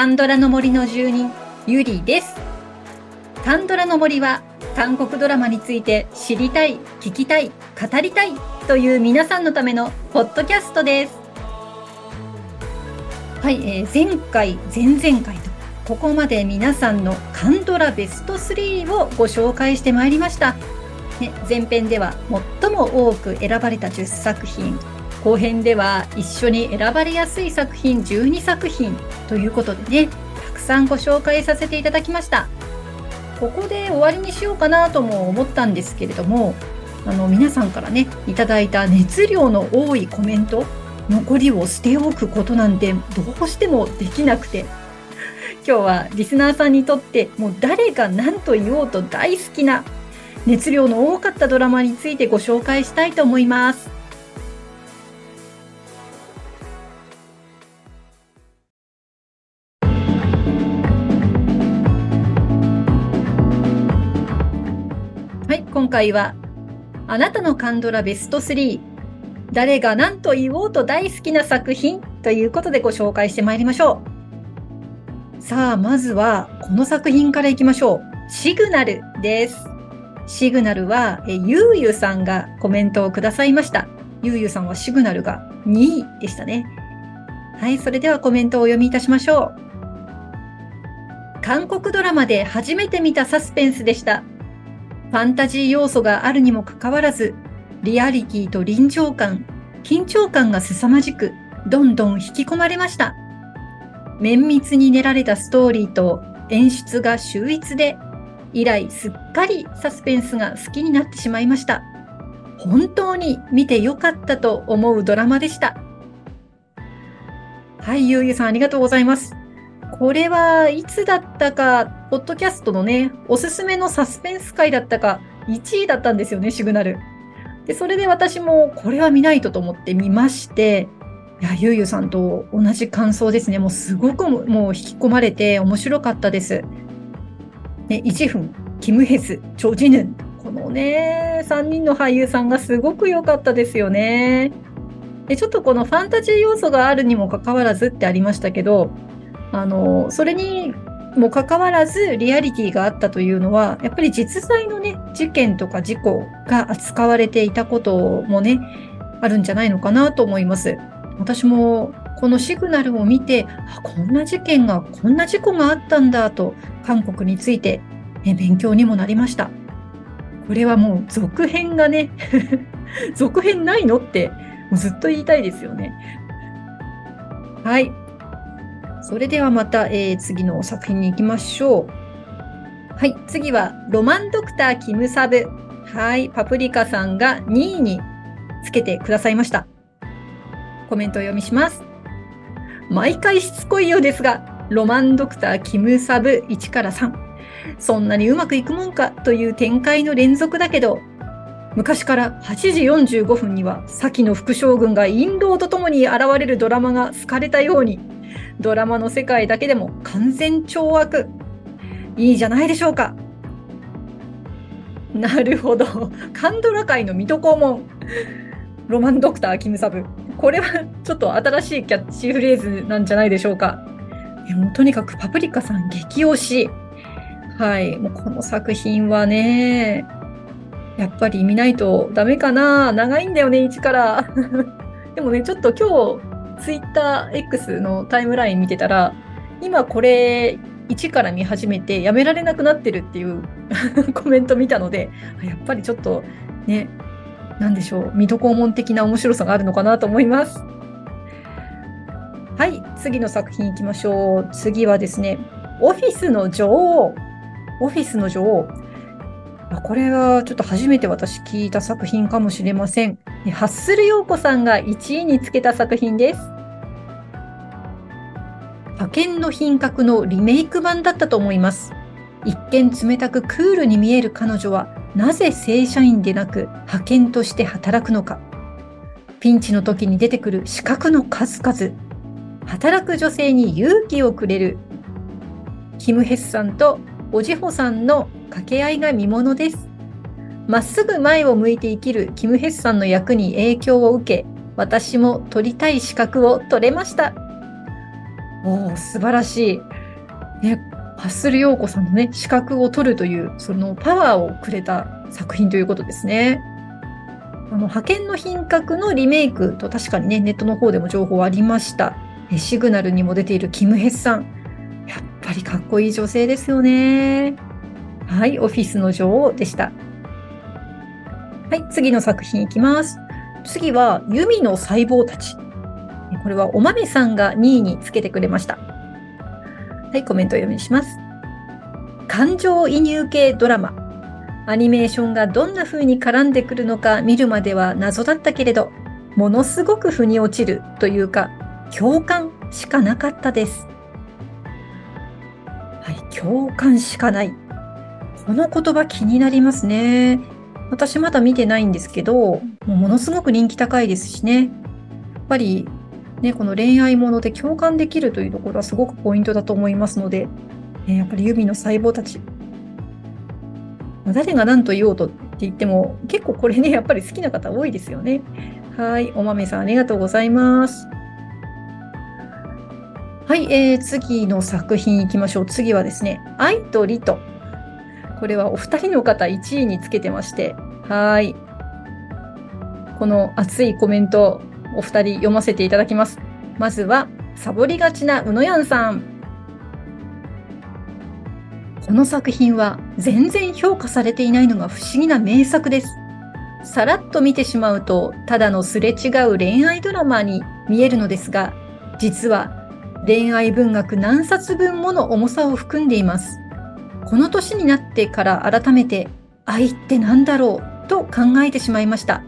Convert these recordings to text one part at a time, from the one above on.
カンドラの森の住人、ゆりです。カンドラの森は、韓国ドラマについて知りたい、聞きたい、語りたいという皆さんのためのポッドキャストです。はい、えー前回、前々回と、ここまで皆さんのカンドラベスト3をご紹介してまいりました。ね、前編では最も多く選ばれた10作品、後編では一緒に選ばれやすい作品12作品ということでね、たくさんご紹介させていただきました。ここで終わりにしようかなとも思ったんですけれども、あの皆さんからね、いただいた熱量の多いコメント、残りを捨ておくことなんてどうしてもできなくて、今日はリスナーさんにとってもう誰が何と言おうと大好きな熱量の多かったドラマについてご紹介したいと思います。回はあなたのカンドラベスト3誰が何と言おうと大好きな作品ということでご紹介してまいりましょう。さあ、まずはこの作品からいきましょう。シグナルです。シグナルは、えゆうゆさんがコメントをくださいました。ゆうゆさんはシグナルが2位でしたね。はい、それではコメントをお読みいたしましょう。韓国ドラマで初めて見たサスペンスでした。ファンタジー要素があるにもかかわらず、リアリティと臨場感、緊張感が凄まじく、どんどん引き込まれました。綿密に練られたストーリーと演出が秀逸で、以来すっかりサスペンスが好きになってしまいました。本当に見てよかったと思うドラマでした。はい、ゆうゆうさんありがとうございます。これはいつだったか、ポッドキャストのね、おすすめのサスペンス回だったか、1位だったんですよね、シグナル。で、それで私もこれは見ないとと思って見まして、いや、ゆうゆうさんと同じ感想ですね。もうすごくもう引き込まれて面白かったです。ね、イジフン、キムヘス、チョジヌン。このね、3人の俳優さんがすごく良かったですよね。で、ちょっとこのファンタジー要素があるにもかかわらずってありましたけど、あの、それにもかかわらずリアリティがあったというのは、やっぱり実際のね、事件とか事故が扱われていたこともね、あるんじゃないのかなと思います。私もこのシグナルを見て、あこんな事件が、こんな事故があったんだと、韓国について、ね、勉強にもなりました。これはもう続編がね、続編ないのって、もうずっと言いたいですよね。はい。それではまた、えー次の作品に行きましょう。はい。次は、ロマンドクターキムサブ。はい。パプリカさんが2位につけてくださいました。コメントを読みします。毎回しつこいようですが、ロマンドクターキムサブ1から3。そんなにうまくいくもんかという展開の連続だけど、昔から8時45分には、先の副将軍が陰謀とともに現れるドラマが好かれたように、ドラマの世界だけでも完全懲悪。いいじゃないでしょうか。なるほど。カンドラ界の水戸黄門。ロマンドクターキムサブ。これはちょっと新しいキャッチフレーズなんじゃないでしょうか。もうとにかくパプリカさん激推し。はい。もうこの作品はね、やっぱり見ないとダメかな。長いんだよね、1から。でもね、ちょっと今日、ツイッター X のタイムライン見てたら、今これ1から見始めてやめられなくなってるっていう コメント見たので、やっぱりちょっとね、なんでしょう、水戸黄門的な面白さがあるのかなと思います。はい、次の作品いきましょう。次はですね、オフィスの女王。オフィスの女王。これはちょっと初めて私聞いた作品かもしれません。ハッスル陽子さんが1位につけた作品です。派遣の品格のリメイク版だったと思います。一見冷たくクールに見える彼女はなぜ正社員でなく派遣として働くのか。ピンチの時に出てくる資格の数々。働く女性に勇気をくれる。キム・ヘスさんとおじほさんの掛け合いが見ものです。まっすぐ前を向いて生きるキム・ヘスさんの役に影響を受け、私も取りたい資格を取れました。おー素晴らしい。ね、ハッスル陽子さんのね、資格を取るという、そのパワーをくれた作品ということですね。あの、派遣の品格のリメイクと確かにね、ネットの方でも情報ありました。えシグナルにも出ているキム・ヘッさん。やっぱりかっこいい女性ですよね。はい、オフィスの女王でした。はい、次の作品いきます。次は、弓の細胞たち。これはおまめさんが2位につけてくれました。はい、コメントを読みします。感情移入系ドラマ。アニメーションがどんな風に絡んでくるのか見るまでは謎だったけれど、ものすごく腑に落ちるというか、共感しかなかったです。はい、共感しかない。この言葉気になりますね。私まだ見てないんですけど、もうものすごく人気高いですしね。やっぱりね、この恋愛もので共感できるというところはすごくポイントだと思いますので、えやっぱり指の細胞たち。誰が何と言おうとって言っても、結構これね、やっぱり好きな方多いですよね。はい、お豆さんありがとうございます。はい、えー次の作品いきましょう。次はですね、愛とリと。これはお二人の方1位につけてまして、はい。この熱いコメント、お二人読ませていただきます。まずは、サボりがちなうのやんさん。この作品は全然評価されていないのが不思議な名作です。さらっと見てしまうと、ただのすれ違う恋愛ドラマに見えるのですが、実は恋愛文学何冊分もの重さを含んでいます。この年になってから改めて、愛って何だろうと考えてしまいました。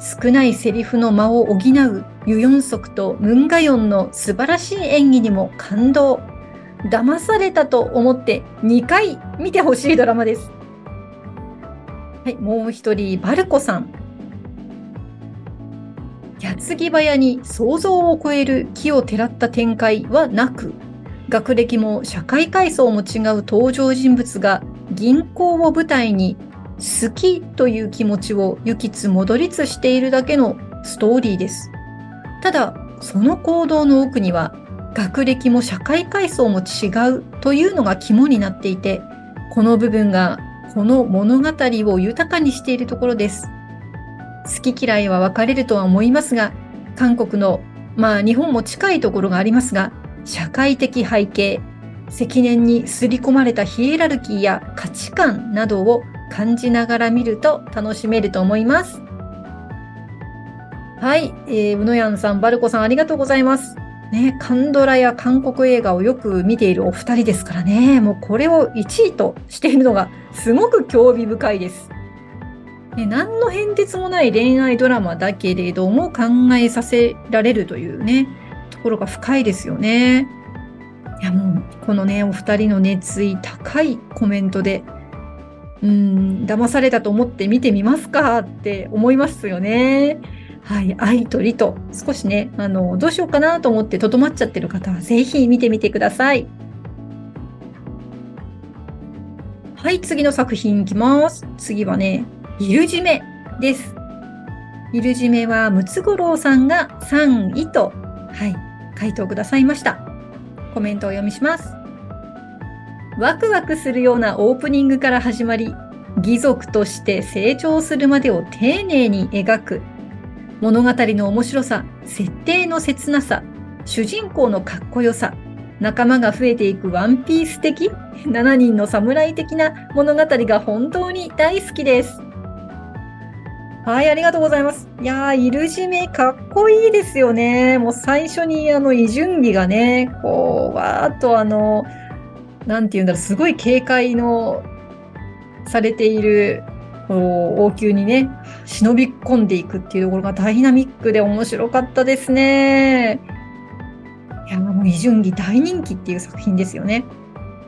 少ないセリフの間を補うユヨンソクとムンガヨンの素晴らしい演技にも感動。騙されたと思って2回見てほしいドラマです。はい、もう一人、バルコさん。矢継ぎ早に想像を超える木をてらった展開はなく、学歴も社会階層も違う登場人物が銀行を舞台に好きという気持ちを行きつ戻りつしているだけのストーリーです。ただ、その行動の奥には学歴も社会階層も違うというのが肝になっていて、この部分がこの物語を豊かにしているところです。好き嫌いは分かれるとは思いますが、韓国の、まあ日本も近いところがありますが、社会的背景、積年に刷り込まれたヒエラルキーや価値観などを感じながら見ると楽しめると思います。はい、えー、うのやんさん、バルコさんありがとうございます。ね、カンドラや韓国映画をよく見ているお二人ですからね、もうこれを1位としているのがすごく興味深いです。ね、何の変哲もない恋愛ドラマだけれども考えさせられるというね、ところが深いですよね。いやもう、このね、お二人の熱意高いコメントで、うん、騙されたと思って見てみますかって思いますよね。はい、愛と理と、少しね、あの、どうしようかなと思ってとどまっちゃってる方は、ぜひ見てみてください。はい、次の作品いきます。次はね、イルジメです。イルジメはムツゴロウさんが3位と、はい、回答くださいました。コメントを読みします。ワクワクするようなオープニングから始まり、義族として成長するまでを丁寧に描く物語の面白さ、設定の切なさ、主人公のかっこよさ、仲間が増えていくワンピース的、7人の侍的な物語が本当に大好きです。はい、ありがとうございます。いやー、イルジメかっこいいですよね。もう最初にあの、イジュンギがね、こう、わーっとあの、なんて言うんだろう、すごい警戒のされている、こう王宮にね、忍び込んでいくっていうところがダイナミックで面白かったですね。いや、もうイジュンギ大人気っていう作品ですよね。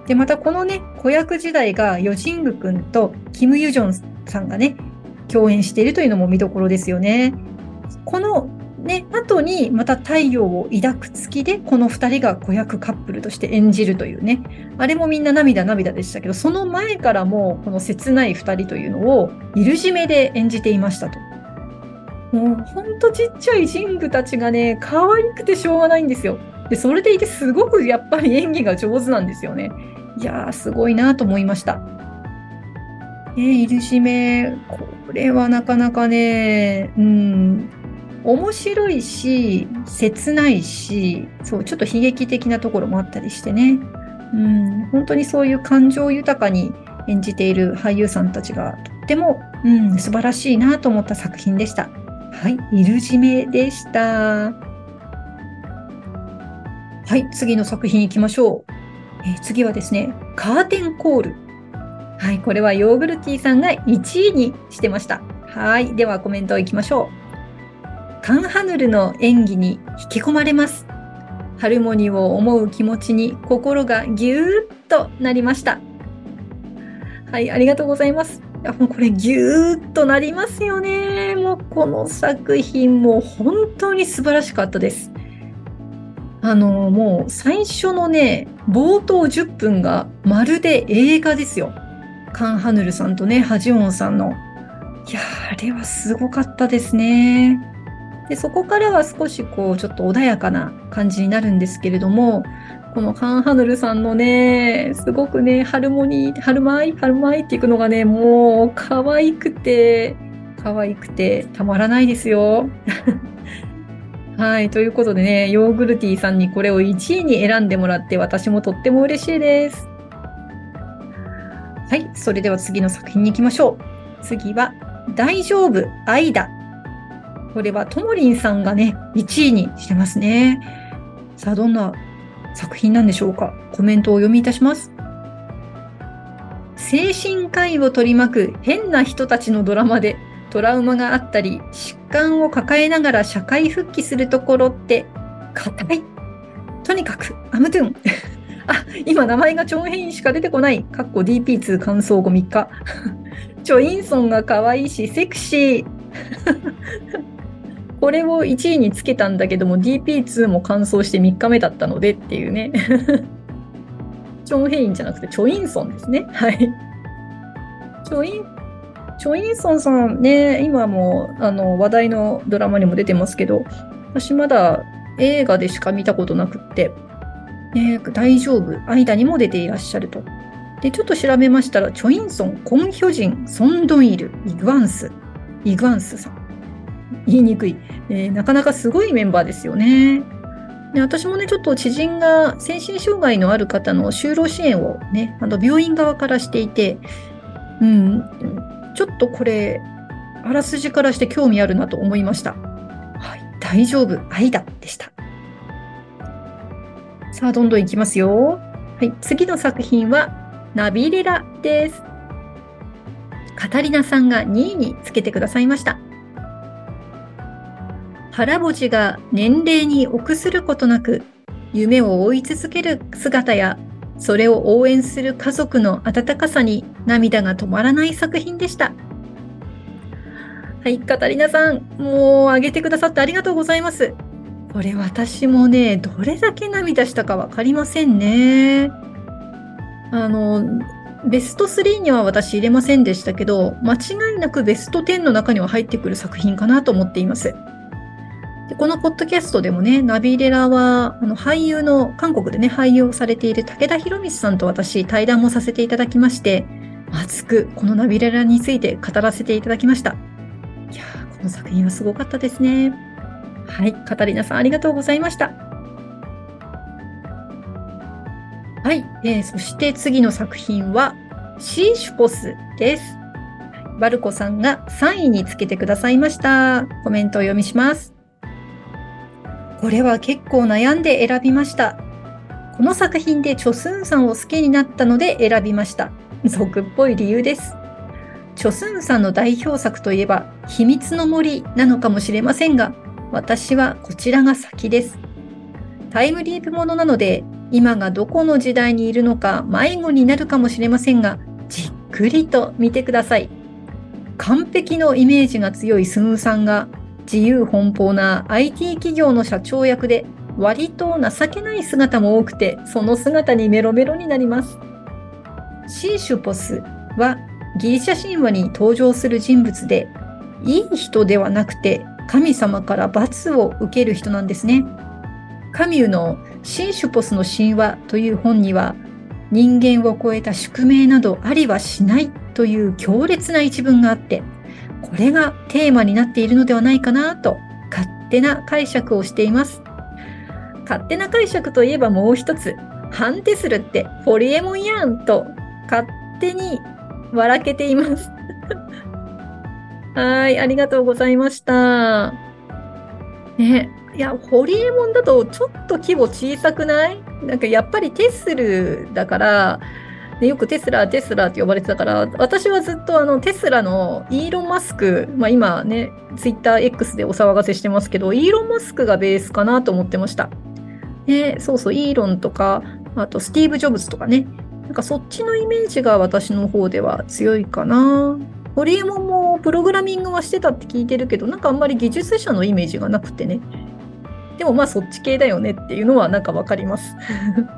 で、またこのね、子役時代がヨジング君とキム・ユジョンさんがね、共演しているというのも見どころですよね。このね、後にまた太陽を抱く月でこの二人が子役カップルとして演じるというね。あれもみんな涙涙でしたけど、その前からもこの切ない二人というのをイルジメで演じていましたと。もうほんとちっちゃいジングたちがね、可愛くてしょうがないんですよ。で、それでいてすごくやっぱり演技が上手なんですよね。いやー、すごいなと思いました。えー、いるしめ、これはなかなかね、うん、面白いし、切ないし、そう、ちょっと悲劇的なところもあったりしてね。うん、本当にそういう感情豊かに演じている俳優さんたちがとっても、うん、素晴らしいなと思った作品でした。はい、イルジメでした。はい、次の作品行きましょう。え、次はですね、カーテンコール。はい、これはヨーグルティーさんが1位にしてました。はい、ではコメントいきましょう。カンハヌルの演技に引き込まれます。ハルモニーを思う気持ちに心がぎゅーっとなりました。はい、ありがとうございます。いやもうこれぎゅーっとなりますよね。もうこの作品も本当に素晴らしかったです。あの、もう最初のね、冒頭10分がまるで映画ですよ。カン・ハヌルさんとね、ハジオンさんの。いやあれはすごかったですね。で、そこからは少しこう、ちょっと穏やかな感じになるんですけれども、このカン・ハヌルさんのね、すごくね、ハルモニー、ハルマイ、ハルマイっていくのがね、もう可愛くて、可愛くてたまらないですよ。はい。ということでね、ヨーグルティーさんにこれを1位に選んでもらって私もとっても嬉しいです。はい。それでは次の作品に行きましょう。次は、大丈夫、愛だ。これはともりんさんがね、1位にしてますね。さあ、どんな作品なんでしょうかコメントをお読みいたします。精神科医を取り巻く変な人たちのドラマでトラウマがあったり、疾患を抱えながら社会復帰するところって硬い。とにかく、アムトゥン。あ、今名前がチョンヘインしか出てこない。かっこ DP2 感想後3日。チョインソンが可愛いし、セクシー。これを1位につけたんだけども DP2 も完走して3日目だったのでっていうね。チョンヘインじゃなくてチョインソンですね。はい。チョインチョ・インソンさんね、今もあの話題のドラマにも出てますけど、私まだ映画でしか見たことなくって、ね、大丈夫、間にも出ていらっしゃると。で、ちょっと調べましたら、チョ・インソン、コン・ヒョジン、ソン・ドンイル、イグワンス、イグワンスさん。言いにくい、えー、なかなかすごいメンバーですよね。で私もね、ちょっと知人が精神障害のある方の就労支援をね、あの病院側からしていて、うん、ちょっとこれ、あらすじからして興味あるなと思いました。はい、大丈夫、愛だでした。さあ、どんどんいきますよ。はい、次の作品は、ナビレラです。カタリナさんが2位につけてくださいました。腹ぼちが年齢に臆することなく、夢を追い続ける姿やそれを応援する家族の温かさに涙が止まらない作品でした。はい、カタリナさん、もうあげてくださってありがとうございます。これ私もね、どれだけ涙したかわかりませんね。あの、ベスト3には私入れませんでしたけど、間違いなくベスト10の中には入ってくる作品かなと思っています。でこのポッドキャストでもね、ナビレラは、あの、俳優の、韓国でね、俳優をされている武田博光さんと私、対談もさせていただきまして、熱く、このナビレラについて語らせていただきました。いやー、この作品はすごかったですね。はい、カタリナさんありがとうございました。はい、えー、そして次の作品は、シーシュコスです。バルコさんが3位につけてくださいました。コメントを読みします。これは結構悩んで選びました。この作品でチョスンさんを好きになったので選びました。俗っぽい理由です。チョスンさんの代表作といえば、秘密の森なのかもしれませんが、私はこちらが先です。タイムリープものなので、今がどこの時代にいるのか迷子になるかもしれませんが、じっくりと見てください。完璧のイメージが強いスンさんが自由奔放な IT 企業の社長役で割と情けない姿も多くてその姿にメロメロになります。シーシュポスはギリシャ神話に登場する人物でいい人ではなくて神様から罰を受ける人なんですね。カミューのシンシュポスの神話という本には、人間を超えた宿命などありはしないという強烈な一文があって、これがテーマになっているのではないかなと勝手な解釈をしています。勝手な解釈といえばもう一つ、ハンテスルってホリエモンやんと勝手に笑けています。はい、ありがとうございました。ね、いや、ホリエモンだとちょっと規模小さくない？なんかやっぱりテスルだから、ね、よくテスラ、テスラって呼ばれてたから、私はずっとあのテスラのイーロン・マスク、まあ今ね、ツイッター X でお騒がせしてますけど、イーロン・マスクがベースかなと思ってました。ね、そうそう、イーロンとか、あとスティーブ・ジョブズとかね、なんかそっちのイメージが私の方では強いかな。ホリエモンもプログラミングはしてたって聞いてるけど、なんかあんまり技術者のイメージがなくてね。でもまあそっち系だよねっていうのはなんかわかります。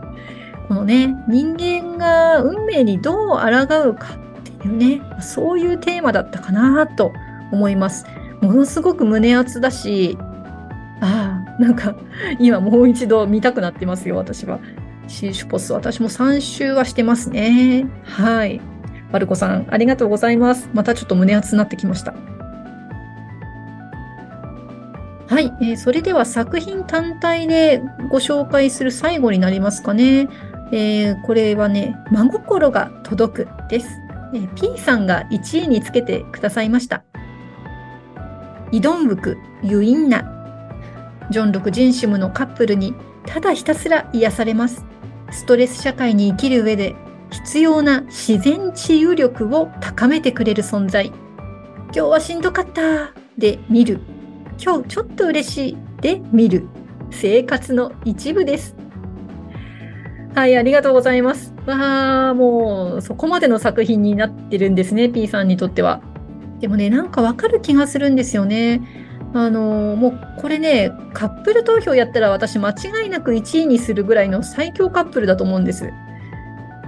このね、人間が運命にどう抗うかっていうね、そういうテーマだったかなと思います。ものすごく胸熱だし、ああ、なんか今もう一度見たくなってますよ、私は。シーシュポス、私も3周はしてますね。はい。バルコさん、ありがとうございます。またちょっと胸熱になってきました。はい、えー、それでは作品単体でご紹介する最後になりますかね。えー、これはね、真心が届くです。えー、P さんが1位につけてくださいました。イドンブク、ユインナ。ジョン・ルク・ジンシムのカップルにただひたすら癒されます。ストレス社会に生きる上で必要な自然治癒力を高めてくれる存在。今日はしんどかったで見る。今日ちょっと嬉しいで見る。生活の一部です。はい、ありがとうございます。わあ、もうそこまでの作品になってるんですね、P さんにとっては。でもね、なんかわかる気がするんですよね。あのもうこれね、カップル投票やったら私間違いなく1位にするぐらいの最強カップルだと思うんです。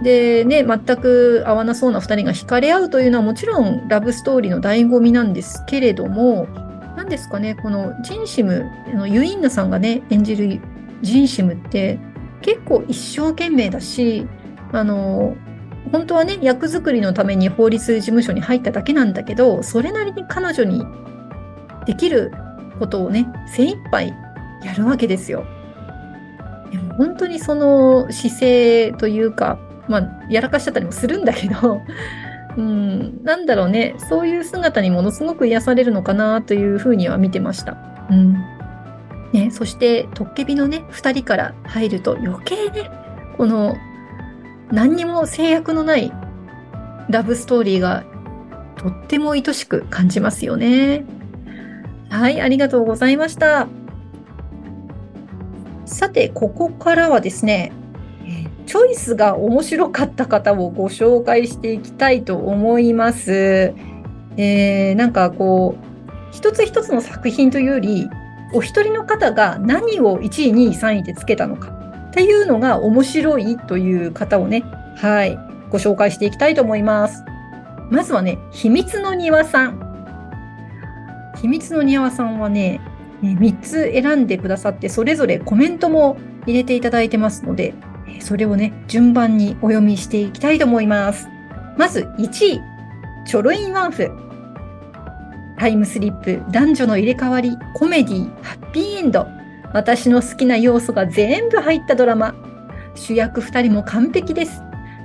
でね、全く合わなそうな2人が惹かれ合うというのはもちろんラブストーリーの醍醐味なんですけれども、何ですかね、このジンシム、のユインナさんがね、演じるジンシムって、結構一生懸命だし、あの、本当はね、役作りのために法律事務所に入っただけなんだけど、それなりに彼女にできることをね、精一杯やるわけですよ。でも本当にその姿勢というか、まあ、やらかしちゃったりもするんだけど、うん、なんだろうね、そういう姿にものすごく癒されるのかなというふうには見てました。うんね、そして、トッケビのね、2人から入ると余計ね、この、何にも制約のないラブストーリーがとっても愛しく感じますよね。はい、ありがとうございました。さて、ここからはですね、チョイスが面白かった方をご紹介していきたいと思います。えー、なんかこう、一つ一つの作品というより、お一人の方が何を1位、2位、3位でつけたのかっていうのが面白いという方をね、はい、ご紹介していきたいと思います。まずはね、秘密の庭さん。秘密の庭さんはね、3つ選んでくださって、それぞれコメントも入れていただいてますので、それをね、順番にお読みしていきたいと思います。まず1位、チョロインワンフ。タイムスリップ、男女の入れ替わり、コメディ、ハッピーエンド。私の好きな要素が全部入ったドラマ。主役2人も完璧です。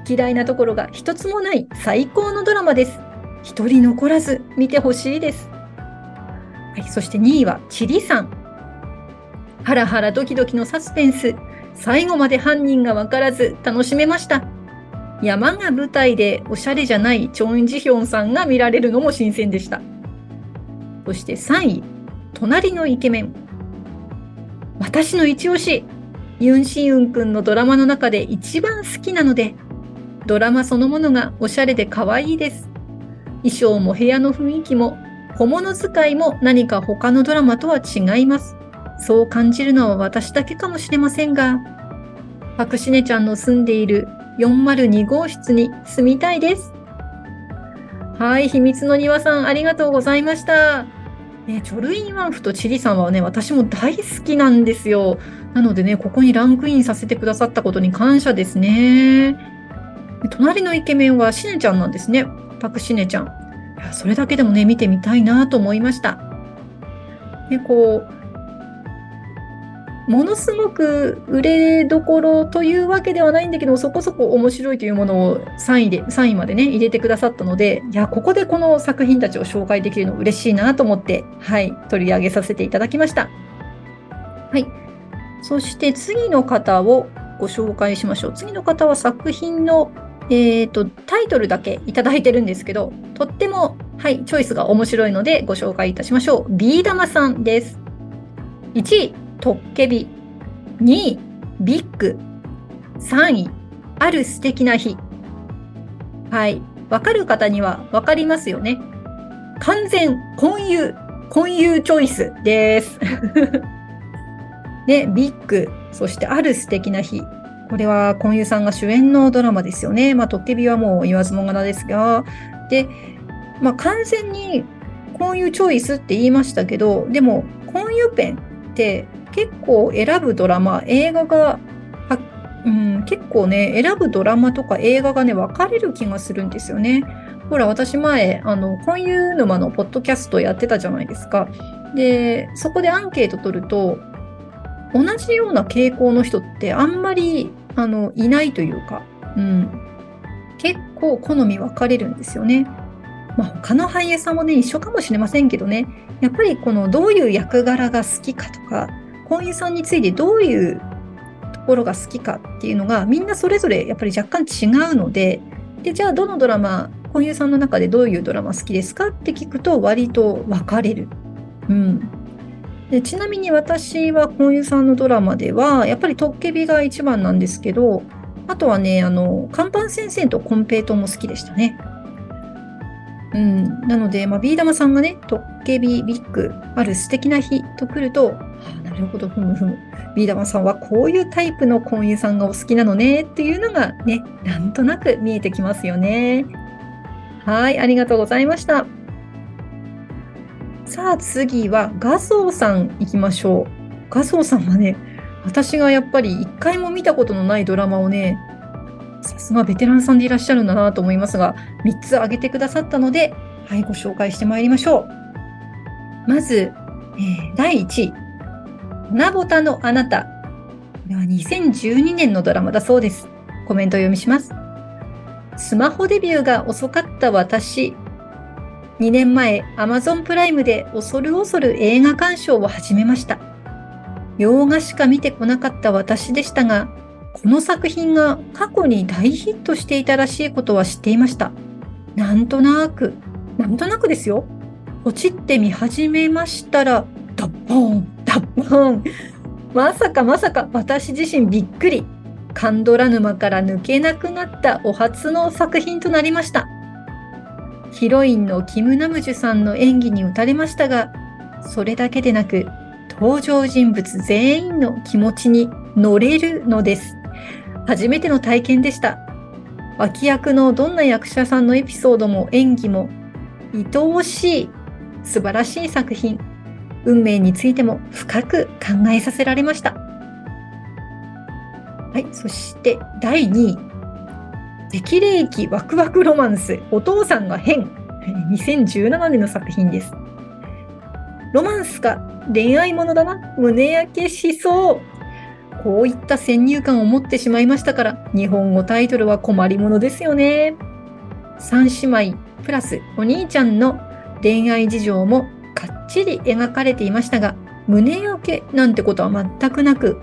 嫌いなところが一つもない最高のドラマです。一人残らず見てほしいです。はい、そして2位はチリさん。ハラハラドキドキのサスペンス。最後まで犯人がわからず楽しめました。山が舞台でおしゃれじゃないチョン・ジヒョンさんが見られるのも新鮮でした。そして3位、隣のイケメン。私の一押し、ユン・シンウン君のドラマの中で一番好きなので、ドラマそのものがおしゃれで可愛いです。衣装も部屋の雰囲気も小物使いも何か他のドラマとは違います。そう感じるのは私だけかもしれませんが、パクシネちゃんの住んでいる402号室に住みたいです。はい、秘密の庭さんありがとうございました。ね、チョルインワンフとチリさんはね、私も大好きなんですよ。なのでね、ここにランクインさせてくださったことに感謝ですね。隣のイケメンはシネちゃんなんですね。パクシネちゃん。いやそれだけでもね、見てみたいなと思いました。で、こう、ものすごく売れどころというわけではないんだけど、そこそこ面白いというものを3位で、3位までね、入れてくださったので、いや、ここでこの作品たちを紹介できるの嬉しいなと思って、はい、取り上げさせていただきました。はい。そして次の方をご紹介しましょう。次の方は作品の、えっ、と、タイトルだけいただいてるんですけど、とっても、はい、チョイスが面白いのでご紹介いたしましょう。ビー玉さんです。1位、トッケビ。2位、ビッグ。3位、ある素敵な日。はい。わかる方にはわかりますよね。完全、混遊、混遊チョイスです。ね、ビッグ、そしてある素敵な日。これは、混遊さんが主演のドラマですよね。まあ、トッケビはもう言わずもがなですが。で、まあ、完全に混遊チョイスって言いましたけど、でも、混遊ペンって結構選ぶドラマ、映画が、うん、結構ね、選ぶドラマとか映画がね、分かれる気がするんですよね。ほら、私前、あの、混遊沼のポッドキャストやってたじゃないですか。で、そこでアンケート取ると、同じような傾向の人ってあんまり、あの、いないというか、うん。結構好み分かれるんですよね。まあ、他の俳優さんもね、一緒かもしれませんけどね、やっぱりこのどういう役柄が好きかとか、婚姻さんについてどういうところが好きかっていうのがみんなそれぞれやっぱり若干違うので、で、じゃあどのドラマ、婚姻さんの中でどういうドラマ好きですかって聞くと割と分かれる。うん。でちなみに私は婚姻さんのドラマでは、やっぱりトッケビが一番なんですけど、あとはね、あの、看板先生とコンペイトも好きでしたね。うん、なので、まあ、ビー玉さんがね、トッケビビッグ、ある素敵な日と来ると、るほど、ふむふむ。ビー玉さんはこういうタイプの婚姻さんがお好きなのねっていうのがね、なんとなく見えてきますよね。はい、ありがとうございました。さあ次は画像さん行きましょう。画像さんはね、私がやっぱり一回も見たことのないドラマをね、さすがベテランさんでいらっしゃるんだなと思いますが、3つ挙げてくださったので、はい、ご紹介してまいりましょう。まず、えー第1位、花ボタのあなた。これは2012年のドラマだそうです。コメントを読みします。スマホデビューが遅かった私。2年前、Amazon プライムで恐る恐る映画鑑賞を始めました。洋画しか見てこなかった私でしたが、この作品が過去に大ヒットしていたらしいことは知っていました。なんとなく、なんとなくですよ。ポチって見始めましたら、ダッポーン、ダッポーン。まさかまさか私自身びっくり。カンドラ沼から抜けなくなったお初の作品となりました。ヒロインのキム・ナムジュさんの演技に打たれましたが、それだけでなく、登場人物全員の気持ちに乗れるのです。初めての体験でした。脇役のどんな役者さんのエピソードも演技も愛おしい素晴らしい作品。運命についても深く考えさせられました。はい、そして第2位。適齢期ワクワクロマンス、お父さんが変。2017年の作品です。ロマンスか恋愛ものだな。胸焼けしそう。こういった先入観を持ってしまいましたから、日本語タイトルは困りものですよね。三姉妹プラスお兄ちゃんの恋愛事情もちり描かれていましたが、胸焼けなんてことは全くなく、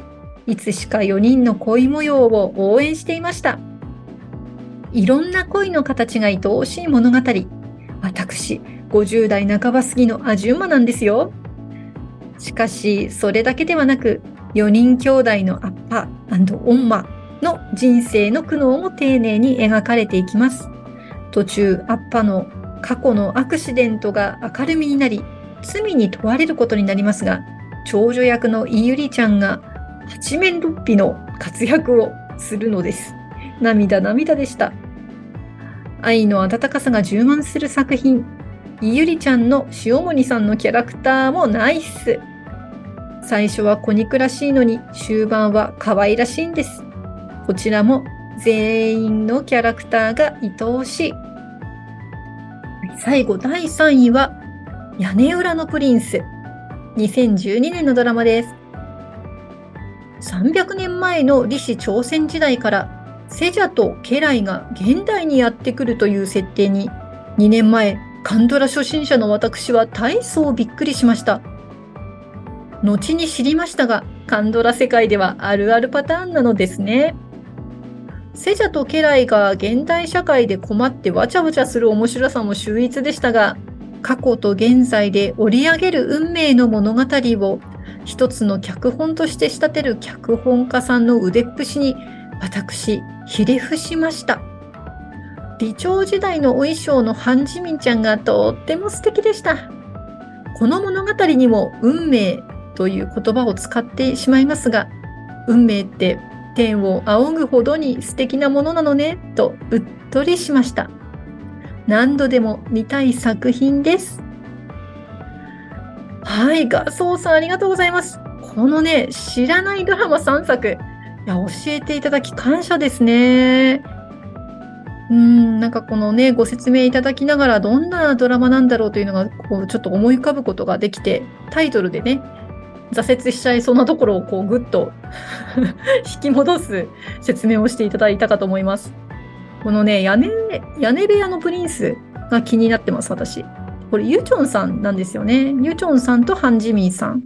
いつしか4人の恋模様を応援していました。いろんな恋の形が愛おしい物語。私、50代半ば過ぎのアジュマなんですよ。しかし、それだけではなく、4人兄弟のアッパオンマの人生の苦悩も丁寧に描かれていきます。途中、アッパの過去のアクシデントが明るみになり、罪に問われることになりますが、長女役のイユリちゃんが八面六臂の活躍をするのです。涙涙でした。愛の温かさが充満する作品。いゆりちゃんの塩森さんのキャラクターもナイス。最初は子肉らしいのに終盤は可愛らしいんです。こちらも全員のキャラクターが愛おしい。最後第3位は屋根裏のプリンス。2012年のドラマです。300年前の李氏朝鮮時代からセジャと家来が現代にやってくるという設定に2年前カンドラ初心者の私は大層びっくりしました。後に知りましたが、カンドラ世界ではあるあるパターンなのですね。セジャと家来が現代社会で困ってわちゃわちゃする面白さも秀逸でしたが、過去と現在で織り上げる運命の物語を一つの脚本として仕立てる脚本家さんの腕っぷしに私、ひれ伏しました。李朝時代のお衣装のハンジミンちゃんがとっても素敵でした。この物語にも運命という言葉を使ってしまいますが、運命って天を仰ぐほどに素敵なものなのね、とうっとりしました。何度でも見たい作品です。はい、ガソーさんありがとうございます。このね、知らないドラマ3作、いや、教えていただき感謝ですね。うん、なんかこのね、ご説明いただきながらどんなドラマなんだろうというのが、こう、ちょっと思い浮かぶことができて、タイトルでね、挫折しちゃいそうなところをこうぐっと 引き戻す説明をしていただいたかと思います。このね、屋根、屋根部屋のプリンスが気になってます、私。これ、ユチョンさんなんですよね。ユチョンさんとハンジミンさん。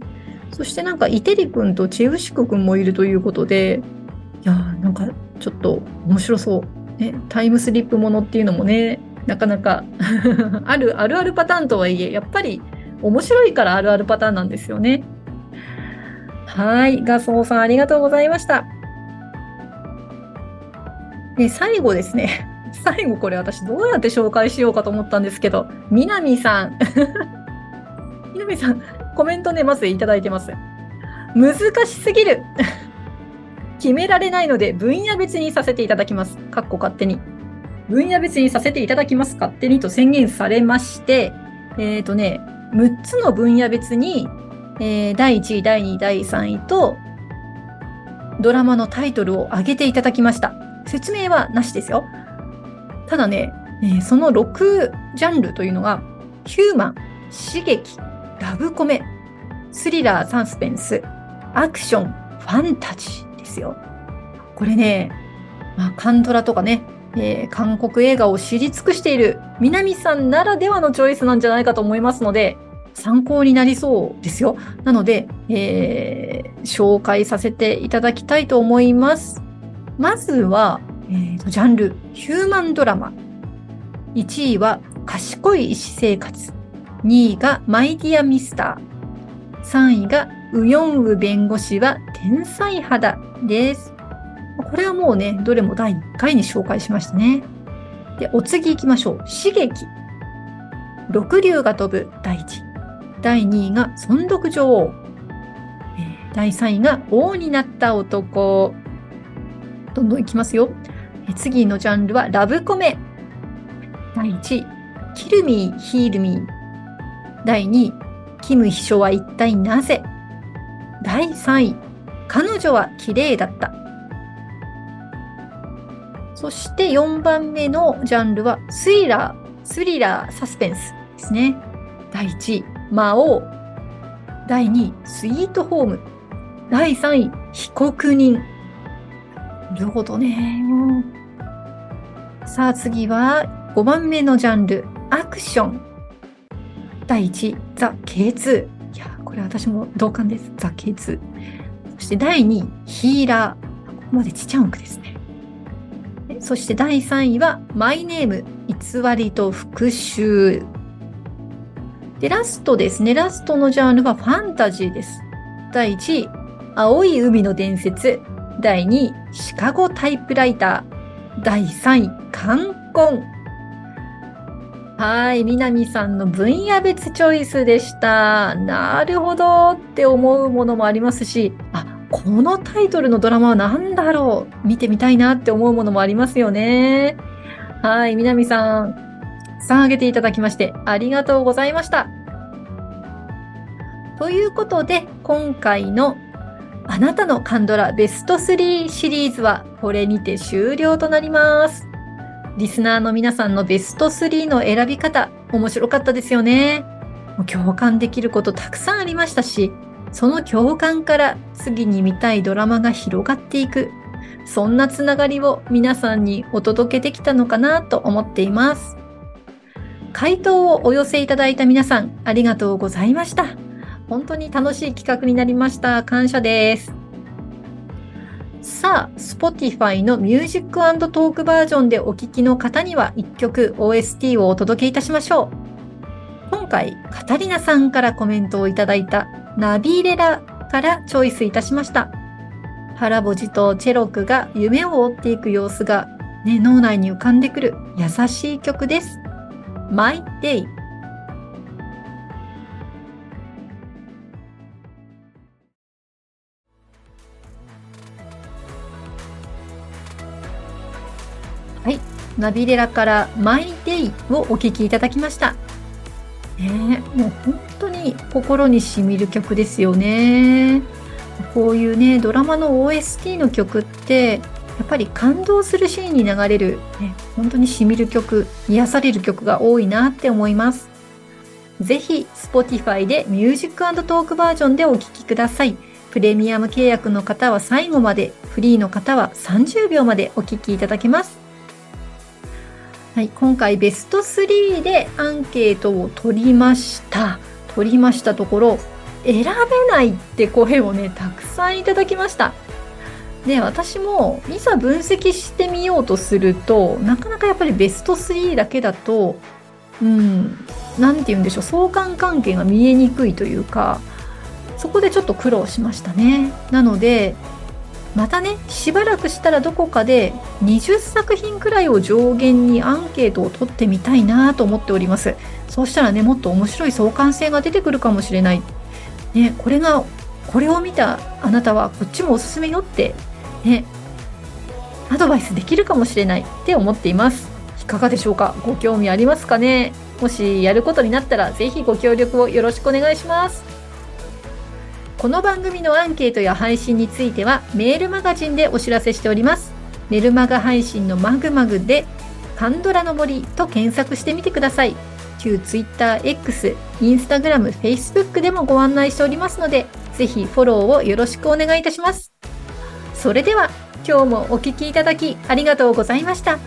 そしてなんか、イテリ君とチェウシク君もいるということで、いやー、なんかちょっと面白そう。ね、タイムスリップものっていうのもね、なかなか ある、あるあるパターンとはいえ、やっぱり面白いからあるあるパターンなんですよね。はい。ガソーさんありがとうございました。で、最後ですね。最後これ私どうやって紹介しようかと思ったんですけど、みなみさん。みなみさん、コメントね、まずいただいてます。難しすぎる。決められないので分野別にさせていただきます。かっこ勝手に。分野別にさせていただきます。勝手にと宣言されまして、えっ、ー、とね、6つの分野別にえー、第1位、第2位、第3位と、ドラマのタイトルを挙げていただきました。説明はなしですよ。ただね、えー、その6ジャンルというのが、ヒューマン、刺激、ラブコメ、スリラー、サスペンス、アクション、ファンタジーですよ。これね、まあ、カントラとかね、えー、韓国映画を知り尽くしている南さんならではのチョイスなんじゃないかと思いますので、参考になりそうですよ。なので、えー、紹介させていただきたいと思います。まずは、えーと、ジャンル、ヒューマンドラマ。1位は、賢い医師生活。2位が、マイディアミスター。3位が、ウヨンウ弁護士は天才肌です。これはもうね、どれも第1回に紹介しましたね。で、お次行きましょう。刺激。六竜が飛ぶ第一。第2位が尊読女王。第3位が王になった男。どんどんいきますよ。次のジャンルはラブコメ。第1位、キルミー、ヒールミー。第2位、キム秘書は一体なぜ第3位、彼女は綺麗だった。そして4番目のジャンルはスリラー、スリラー、サスペンスですね。第1位、魔王。第2位、スイートホーム。第3位、被告人。なるほどね。さあ次は5番目のジャンル、アクション。第1、ザ・ K2。いや、これ私も同感です。ザ・ K2。そして第2位、ヒーラー。ここまでちっちゃんくですね。そして第3位は、マイネーム、偽りと復讐。で、ラストですね。ラストのジャンルはファンタジーです。第1位、青い海の伝説。第2位、シカゴタイプライター。第3位、冠婚。はい、南さんの分野別チョイスでした。なるほどって思うものもありますし、あ、このタイトルのドラマは何だろう見てみたいなって思うものもありますよね。はい、南さん。くさん挙げていただきましてありがとうございました。ということで、今回のあなたのカンドラベスト3シリーズはこれにて終了となります。リスナーの皆さんのベスト3の選び方、面白かったですよね。共感できることたくさんありましたし、その共感から次に見たいドラマが広がっていく、そんなつながりを皆さんにお届けできたのかなと思っています。回答をお寄せいただいた皆さん、ありがとうございました。本当に楽しい企画になりました。感謝です。さあ、Spotify のミュージックトークバージョンでお聴きの方には1曲 OST をお届けいたしましょう。今回、カタリナさんからコメントをいただいたナビレラからチョイスいたしました。原ボジとチェロクが夢を追っていく様子が、ね、脳内に浮かんでくる優しい曲です。My Day ナビレラからマイデイをお聴きいただきました。ね、もう本当に心にしみる曲ですよね。こういうね、ドラマの OST の曲って、やっぱり感動するシーンに流れる、ね、本当にしみる曲、癒される曲が多いなって思います。ぜひ、Spotify でミュージックトークバージョンでお聴きください。プレミアム契約の方は最後まで、フリーの方は30秒までお聴きいただけます。はい、今回ベスト3でアンケートを取りました。取りましたところ、選べないって声をね、たくさんいただきました。で、私もいざ分析してみようとすると、なかなかやっぱりベスト3だけだと、うん、なんて言うんでしょう、相関関係が見えにくいというか、そこでちょっと苦労しましたね。なので、またねしばらくしたらどこかで20作品くらいを上限にアンケートを取ってみたいなと思っております。そうしたらねもっと面白い相関性が出てくるかもしれない。ねこれがこれを見たあなたはこっちもおすすめよってねアドバイスできるかもしれないって思っています。いかがでしょうか？ご興味ありますかね？もしやることになったらぜひご協力をよろしくお願いします。この番組のアンケートや配信についてはメールマガジンでお知らせしております。メルマガ配信のマグマグでカンドラの森と検索してみてください。旧 TwitterX、Instagram、Facebook でもご案内しておりますので、ぜひフォローをよろしくお願いいたします。それでは今日もお聴きいただきありがとうございました。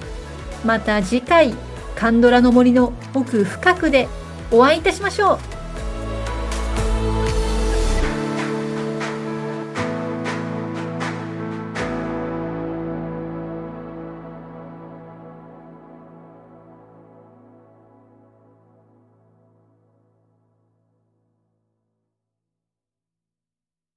また次回、カンドラの森の奥深くでお会いいたしましょう。